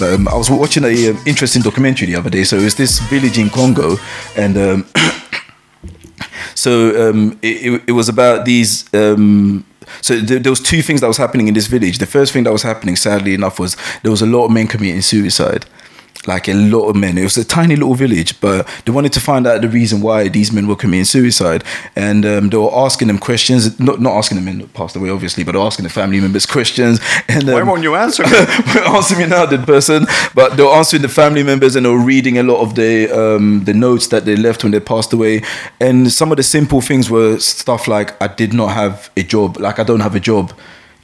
Um, I was watching a um, interesting documentary the other day. So it was this village in Congo, and um, so um, it, it, was about these. Um, so there, there was two things that was happening in this village. The first thing that was happening, sadly enough, was there was a lot of men committing suicide. Like a lot of men. It was a tiny little village, but they wanted to find out the reason why these men were committing suicide, and um, they were asking them questions. Not not asking the men that passed away, obviously, but asking the family members questions. And um, Why won't you answer me? answer me now, the person. But they were answering the family members and they were reading a lot of the um, the notes that they left when they passed away. And some of the simple things were stuff like, I did not have a job, like I don't have a job.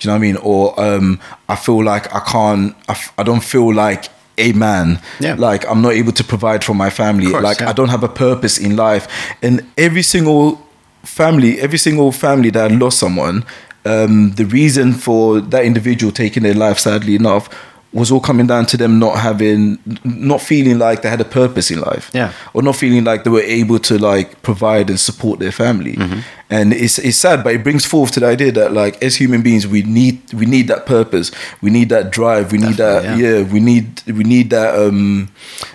Do you know what I mean? Or um, I feel like I can't, I, f- I don't feel like a man. Yeah. Like I'm not able to provide for my family. course, like yeah. I don't have a purpose in life. And every single family, every single family that lost someone, um, the reason for that individual taking their life, sadly enough, was all coming down to them not having, not feeling like they had a purpose in life, Yeah. or not feeling like they were able to like provide and support their family. Mm-hmm. And it's it's sad, but it brings forth to the idea that like as human beings, we need we need that purpose, we need that drive, we need that Definitely, yeah. we need we need that um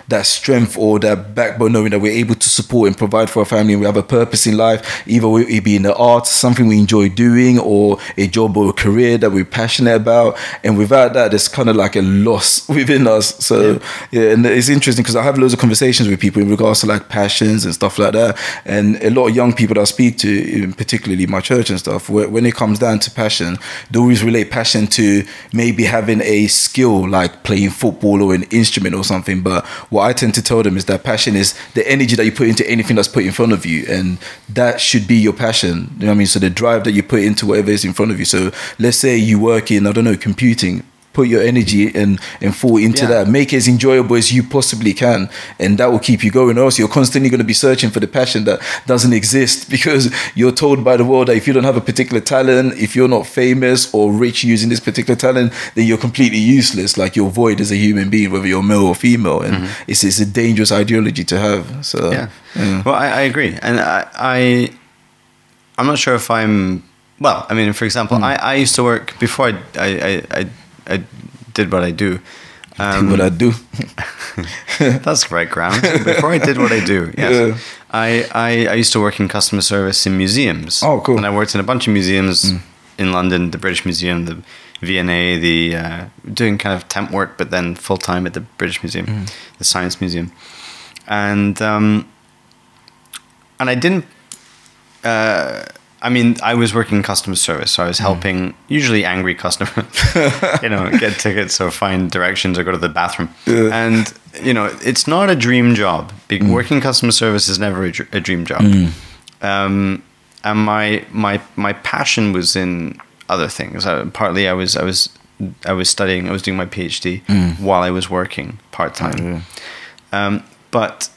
that strength or that backbone, knowing that we're able to support and provide for our family, and we have a purpose in life, either it be in the arts, something we enjoy doing, or a job or a career that we're passionate about. And without that, there's kind of like a loss within us. So yeah, and it's interesting because I have loads of conversations with people in regards to like passions and stuff like that. And a lot of young people that I speak to, in particularly my church and stuff, when it comes down to passion, they always relate passion to maybe having a skill like playing football or an instrument or something. But what I tend to tell them is that passion is the energy that you put into anything that's put in front of you, and that should be your passion. You know what I mean? So the drive that you put into whatever is in front of you. So let's say you work in I don't know computing. Put your energy and and fall into Yeah. that. Make it as enjoyable as you possibly can, and that will keep you going. Or else you're constantly going to be searching for the passion that doesn't exist because you're told by the world that if you don't have a particular talent, if you're not famous or rich using this particular talent, then you're completely useless. Like you're void as a human being, whether you're male or female, and it's it's a dangerous ideology to have. So Mm-hmm. yeah. Well, I, I agree, and I, I, I'm not sure if I'm. Well, I mean, for example, Hmm. I, I used to work before I, I, I, I, did what I do. Um, what I do. That's right ground. Before I did what I do, yes. Yeah. I, I, I used to work in customer service in museums. Oh, cool. And I worked in a bunch of museums in London, the British Museum, the V&A, the uh, doing kind of temp work, but then full time at the British Museum, the Science Museum, and um, and I didn't. Uh, I mean, I was working customer service, so I was helping usually angry customers, you know, get tickets or find directions or go to the bathroom. And you know, it's not a dream job. Be- Working customer service is never a, dr- a dream job. Um, and my my my passion was in other things. Uh, partly, I was I was I was studying. I was doing my PhD while I was working part time. Um, but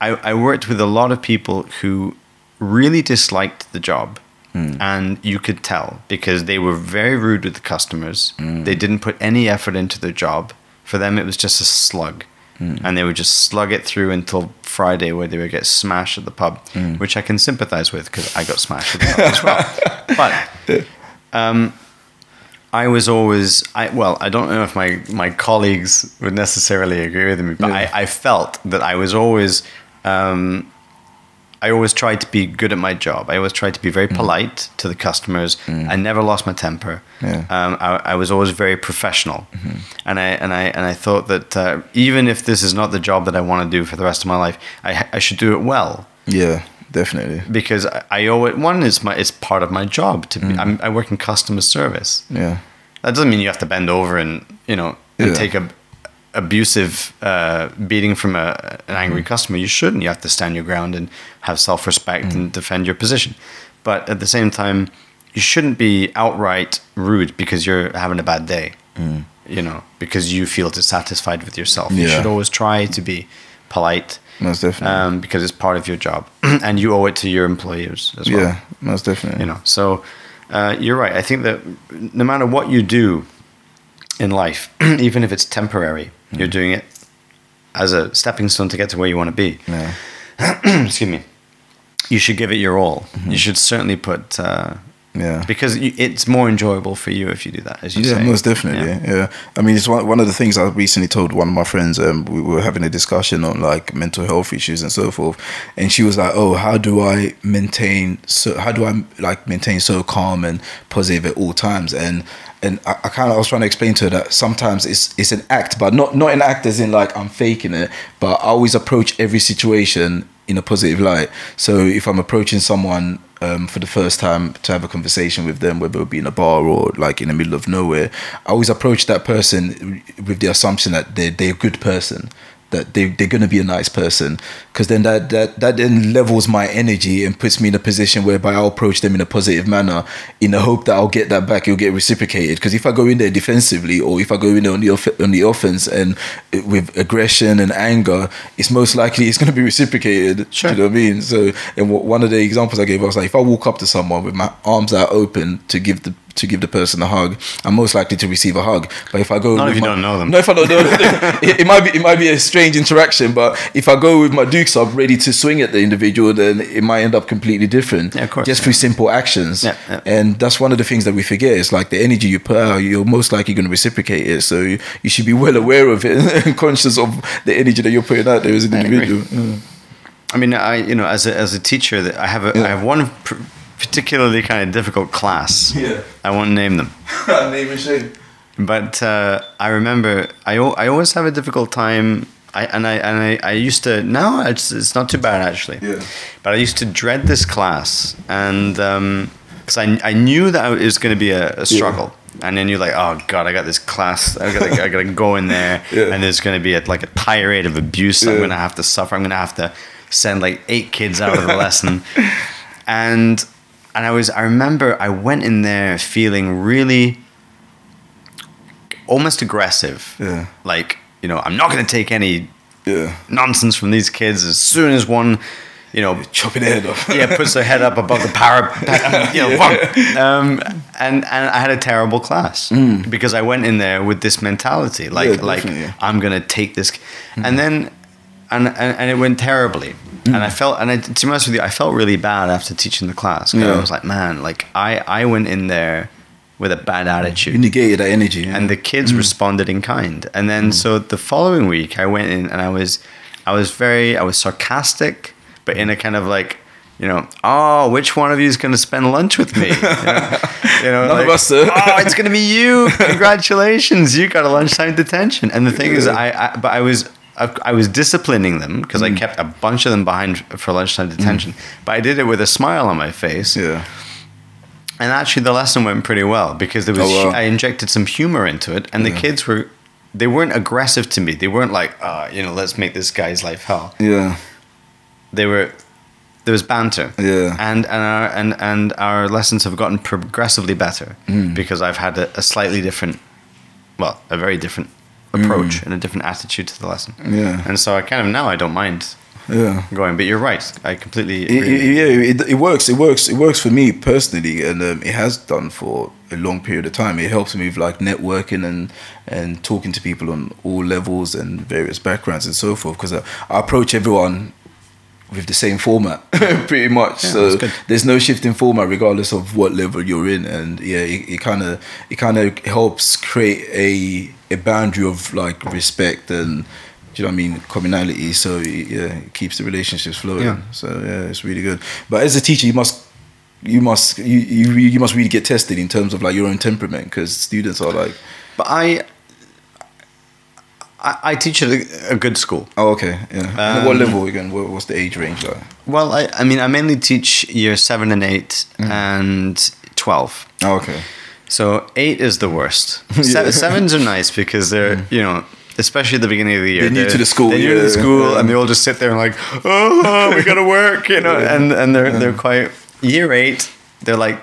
I, I worked with a lot of people who really disliked the job. And you could tell because they were very rude with the customers. They didn't put any effort into their job. For them, it was just a slug. And they would just slug it through until Friday, where they would get smashed at the pub, which I can sympathize with because I got smashed at the pub as well. But um, I was always I well, I don't know if my my colleagues would necessarily agree with me, but Yeah. I, I felt that I was always um, I always tried to be good at my job. I always tried to be very polite to the customers. I never lost my temper. Yeah. Um, I, I was always very professional, and I and I and I thought that uh, even if this is not the job that I want to do for the rest of my life, I I should do it well Yeah, definitely. because I, I owe it. One is my it's part of my job to be. I'm, I work in customer service. Yeah. That doesn't mean you have to bend over and you know and Yeah. take a abusive uh, beating from a, an angry Mm. customer. You shouldn't. You have to stand your ground and have self respect Mm. and defend your position. But at the same time, you shouldn't be outright rude because you're having a bad day. You know, because you feel dissatisfied with yourself. You Mm. Should always try to be polite. Most definitely. Um, because it's part of your job, and you owe it to your employers as well yeah, most definitely. you know so uh, you're right. I think that no matter what you do in life, even if it's temporary, you're doing it as a stepping stone to get to where you want to be. Yeah. Excuse me. You should give it your all. You should certainly put. Uh, Yeah. because it's more enjoyable for you if you do that, as you yeah, say. most definitely. Yeah. I mean, it's one, one of the things I recently told one of my friends. Um, we were having a discussion on like mental health issues and so forth, and she was like, "Oh, how do I maintain so? How do I like maintain so calm and positive at all times?" And and I, I kind of was trying to explain to her that sometimes it's it's an act, but not not an act as in like I'm faking it, but I always approach every situation in a positive light. So if I'm approaching someone um, for the first time to have a conversation with them, whether it be in a bar or like in the middle of nowhere, I always approach that person with the assumption that they're, they're a good person, that they, they're going to be a nice person. Because then that, that, that then levels my energy and puts me in a position whereby I'll approach them in a positive manner in the hope that I'll get that back, it'll get reciprocated. Because if I go in there defensively or if I go in there on the, off- on the offense and with aggression and anger, it's most likely it's going to be reciprocated. Sure. You know what I mean? So, and one of the examples I gave, I was like, if I walk up to someone with my arms out open to give the to give the person a hug, I'm most likely to receive a hug. But if I go, Not if you my- don't know them. No, if I don't know them, it, it might be it might be a strange interaction. But if I go with my dukes up, ready to swing at the individual, then it might end up completely different. Yeah, of course, Just yeah. through simple actions. Yeah, yeah. And that's one of the things that we forget. It's like the energy you put out, you're most likely going to reciprocate it. So you, you should be well aware of it and conscious of the energy that you're putting out there as an I individual. Yeah. I mean, I you know, as a as a teacher, that I have a I have one pr- particularly kind of difficult class. Yeah. I won't name them. Name and shame. But uh, I remember I, I always have a difficult time. I, and I and I, I used to now it's, it's not too bad actually. Yeah. But I used to dread this class and because I, I knew that it was going to be a, a struggle. And then you're like, oh god, I got this class. I gotta, I gotta go in there, Yeah. and there's gonna be a, like a tirade of abuse. Yeah. I'm gonna have to suffer. I'm gonna have to send like eight kids out of the lesson, and and I was I remember I went in there feeling really almost aggressive. Yeah. Like, you know, I'm not going to take any Yeah. nonsense from these kids as soon as one, you know, Chopping head off. yeah, puts their head up above the parapet, you know, bonk. um, and and I had a terrible class because I went in there with this mentality, like Mm. Yeah, like. Mm. I'm gonna take this, and then. And, and, and it went terribly, and I felt and I, to be honest with you, I felt really bad after teaching the class. 'cause Yeah. I was like, man, like I I went in there with a bad attitude, You negated that energy. yeah. and the kids Mm. responded in kind. And then so the following week, I went in and I was, I was very, I was sarcastic, but in a kind of like, you know, oh, which one of you is going to spend lunch with me? You know, you know, None of us, sir. oh, it's going to be you. Congratulations, you got a lunchtime detention. And the thing is, I, I, but I was. I I was disciplining them because Mm. I kept a bunch of them behind for lunchtime detention, but I did it with a smile on my face. yeah. And actually, the lesson went pretty well because there was Oh, wow. I injected some humor into it, and the kids were they weren't aggressive to me. They weren't like, uh, you know, let's make this guy's life hell. Yeah. They were there was banter. Yeah. And and our and and our lessons have gotten progressively better Mm. because I've had a, a slightly different, well, a very different approach and a different attitude to the lesson. Mm. Yeah. And so I kind of now I don't mind Yeah. going, but you're right. I completely It, agree. it, yeah, it, it works. It works. It works for me personally, and um, it has done for a long period of time. It helps me with like networking and and talking to people on all levels and various backgrounds and so forth. Because I, I approach everyone with the same format, pretty much. Yeah, so there's no shift in format regardless of what level you're in, and yeah, it kind of it kind of helps create a a boundary of like respect and. Do you know what I mean? Commonality. So yeah, it keeps the relationships flowing. Yeah. So yeah, it's really good. But as a teacher, you must you must you you, you must really get tested in terms of like your own temperament because students are like, But I, I, I teach at a, a good school. oh okay, yeah. Um, what level again? What, what's the age range like? Well, I, I mean, I mainly teach year seven and eight and twelve. Oh, okay. So eight is the worst. Yeah. Sevens are nice because they're mm. you know. Especially at the beginning of the year, They're new to the school, They're new to the school, yeah. and they all just sit there and like, "Oh, we gotta work," you know. And and they're they're quite year eight. They're like,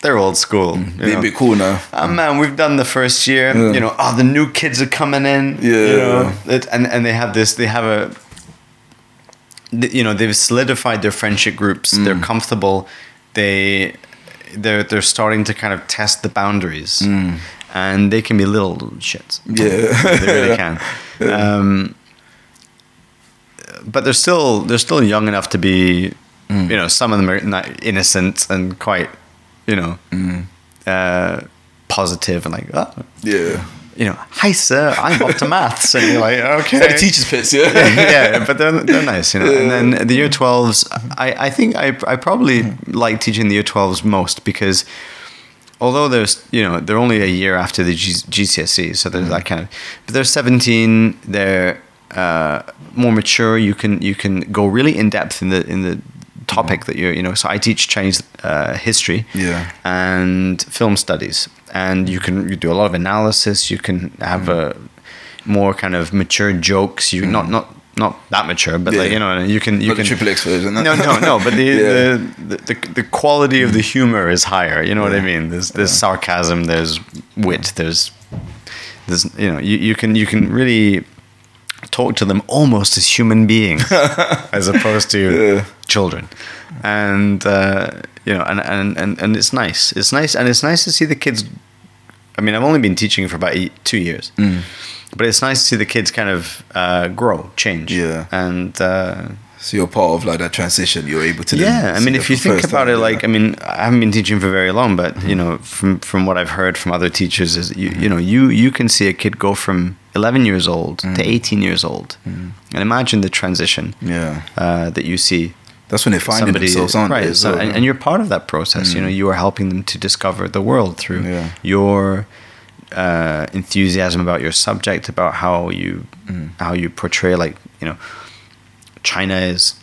they're old school. Mm. know. a bit cool now. Oh man, we've done the first year. Yeah. You know, oh, the new kids are coming in. Yeah. You know, it, and and they have this. They have a. You know, they've solidified their friendship groups. Mm. They're comfortable. They, they're they're starting to kind of test the boundaries, and they can be little, shits. Yeah. they really can. Um, but they're still they're still young enough to be, you know, some of them are not innocent and quite, you know, uh, positive and like, oh, Yeah. You know, hi sir, I'm up to maths, and you're like, okay, Like teacher's pits, yeah. yeah, but they're, they're nice, you know. And then the year 12s, I, I think I, I probably like teaching the year 12s most because although there's, you know, they're only a year after the G, GCSE, so there's that kind of, but they're 17, they're uh, more mature. You can, you can go really in depth in the, in the topic that you're, you know, so I teach Chinese uh, history Yeah. and film studies and you can you do a lot of analysis. You can have Mm. a more kind of mature jokes. You not not not that mature but like you know you can you the can triple X version, no? no no no but the, Yeah. the, the the quality of the humor is higher. You know what i mean? There's there's sarcasm there's wit there's there's you know you, you can you can really talk to them almost as human beings as opposed to Yeah. children and uh, you know and, and and and it's nice it's nice and it's nice to see the kids i mean i've only been teaching for about eight, two years Mm. but it's nice to see the kids kind of uh, grow change Yeah. and uh, So you're part of like that transition. You're able to. yeah, I mean, if you think about time, it, yeah. like I mean, I haven't been teaching for very long, but you know, from from what I've heard from other teachers, is you you know you you can see a kid go from 11 years old to 18 years old, and imagine the transition yeah, uh, that you see. that's when they find themselves, aren't right? they? so, and, yeah. and you're part of that process. You know, you are helping them to discover the world through Yeah. your uh, enthusiasm about your subject, about how you Mm. how you portray, like you know, China is.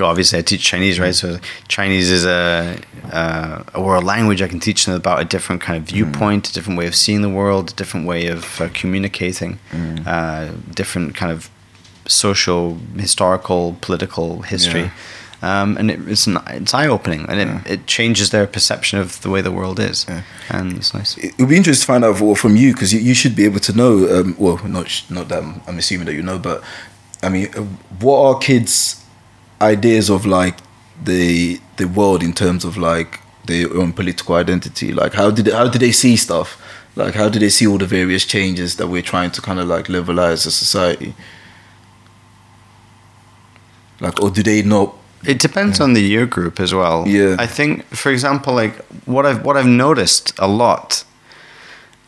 Obviously, I teach Chinese, right? So Chinese is a uh, a world language. I can teach them about a different kind of Mm. viewpoint, a different way of seeing the world, a different way of uh, communicating, Mm. uh, different kind of social, historical, political history. Um, and it, it's an, it's eye opening, and it, it changes their perception of the way the world is, Yeah. and it's nice. it would be interesting to find out well, from you because you, you should be able to know. Um, well, not not that I'm, I'm assuming that you know, but I mean, uh, what are kids' ideas of like the the world in terms of like their own political identity? Like, how did how do they see stuff? Like, how do they see all the various changes that we're trying to kind of like levelize a society? Like, or do they not? It depends on the year group as well. Yeah. I think, for example, like what I've what I've noticed a lot.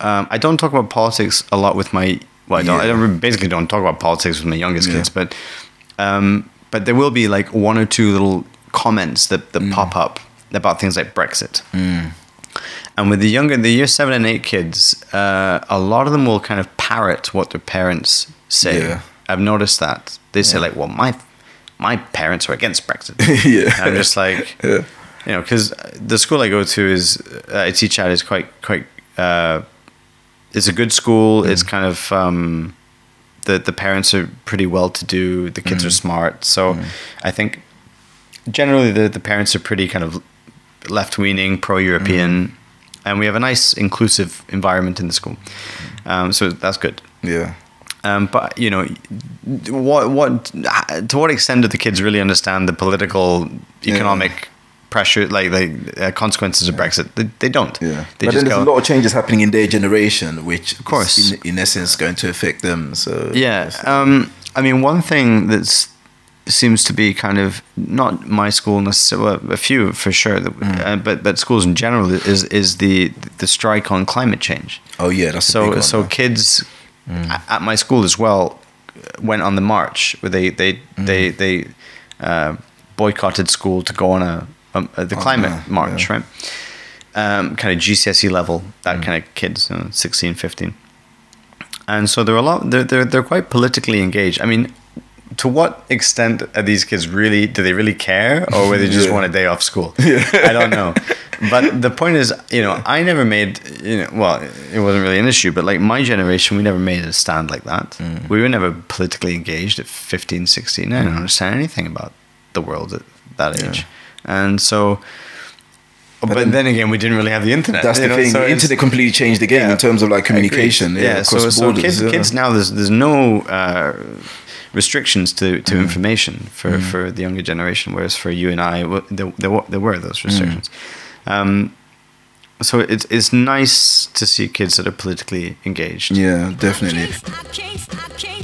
Um, I don't talk about politics a lot with my. Well, I don't. I don't basically don't talk about politics with my youngest Yeah. kids, but um, but there will be like one or two little comments that, that Mm. pop up about things like Brexit. And with the younger, the year seven and eight kids, uh, a lot of them will kind of parrot what their parents say. Yeah. I've noticed that they say like, "Well, my my parents are against Brexit." Yeah. And I'm just like, Yeah. you know, because the school I go to is uh, I teach at is quite quite. Uh, it's a good school. It's kind of um, the the parents are pretty well to do. The kids are smart, so I think generally the the parents are pretty kind of left leaning, pro European, and we have a nice inclusive environment in the school. Um, so that's good. Yeah. Um, but you know, what what to what extent do the kids really understand the political, economic pressure, like the uh, consequences of Brexit? They, they don't. Yeah, They but then there's go. a lot of changes happening in their generation, which of course. in, in essence, going to affect them. So Yeah. Um, I mean, one thing that's seems to be kind of not my school necessarily, well, a few for sure, that, Mm. uh, but but schools in general is is the the strike on climate change. oh yeah, that's so Mm. so kids a- at my school as well went on the march where they they Mm. they they uh, boycotted school to go on a, um, a the Oh, climate yeah, march yeah. right um, kind of GCSE level that Mm. kind of kids you know, 16 15 and so they're a lot they're, they're they're quite politically engaged I mean to what extent are these kids really do they really care or whether they just Yeah. want a day off school I don't know but the point is you know I never made you know well it wasn't really an issue but like my generation we never made a stand like that Mm. we were never politically engaged at 15 16 I didn't understand anything about the world at that age. Yeah. Age and so but, then- then, again we didn't really have the internet that's the know, thing. so the internet completely changed the game Yeah. in terms of like communication. Yeah, Yeah, so, across so borders. kids, yeah. kids now there's there's no uh, restrictions to, Mm. to information for, for the younger generation, whereas for you and I, there, there, there were Mm. those restrictions. Um, so it's it's nice to see kids that are politically engaged. Yeah, definitely. I can't